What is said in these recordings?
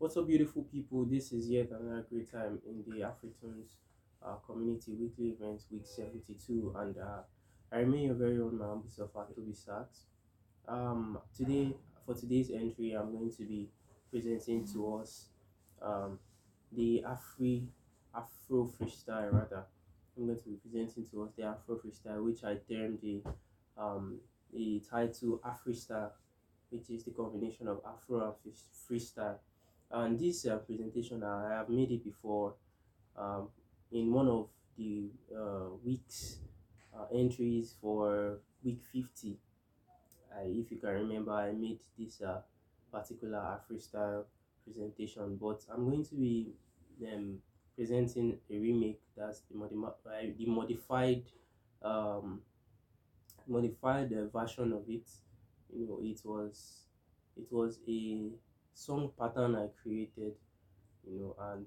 What's up, beautiful people? This is yet another great time in the Afritunes uh, Community Weekly Event, week 72. And uh, I remain your very own man, Bisofa Tobby Sax. Um, today, for today's entry, I'm going to be presenting to us um, the Afri, Afro freestyle, rather. I'm going to be presenting to us the Afro freestyle, which I termed the, um, the title Afreestyle, which is the combination of Afro and freestyle and this uh, presentation I have made it before um, in one of the uh, weeks uh, entries for week 50 if you can remember I made this uh, particular freestyle presentation but I'm going to be um, presenting a remake that's the, modi uh, the modified um, modified uh, version of it. You know it was it was a song pattern I created, you know, and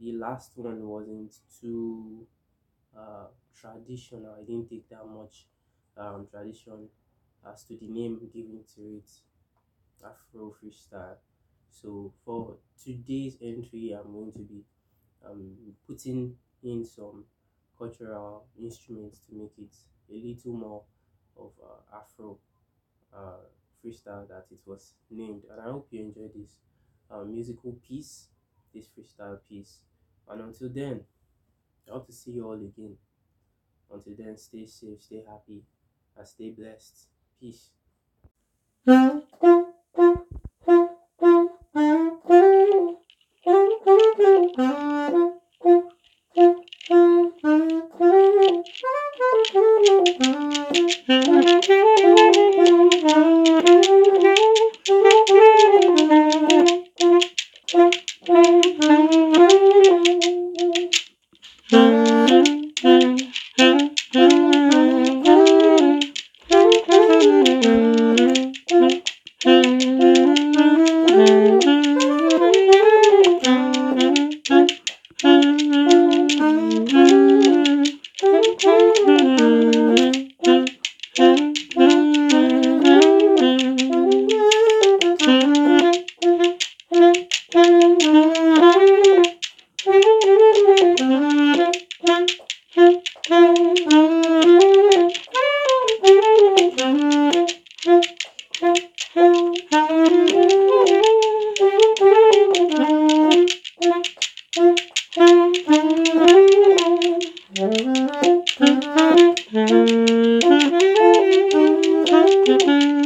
the last one wasn't too uh, traditional. I didn't take that much um, tradition as to the name given to it, Afro Freestyle. So for today's entry, I'm going to be um, putting in some cultural instruments to make it a little more of uh, Afro. Uh, freestyle that it was named. And I hope you enjoy this uh, musical piece, this freestyle piece. And until then, I hope to see you all again. Until then, stay safe, stay happy, and stay blessed. Peace. Mm-hmm. Mm-hmm.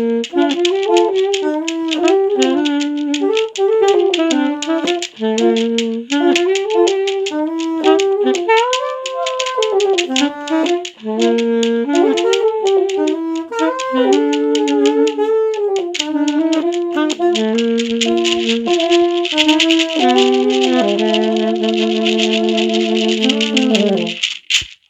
mm-hmm.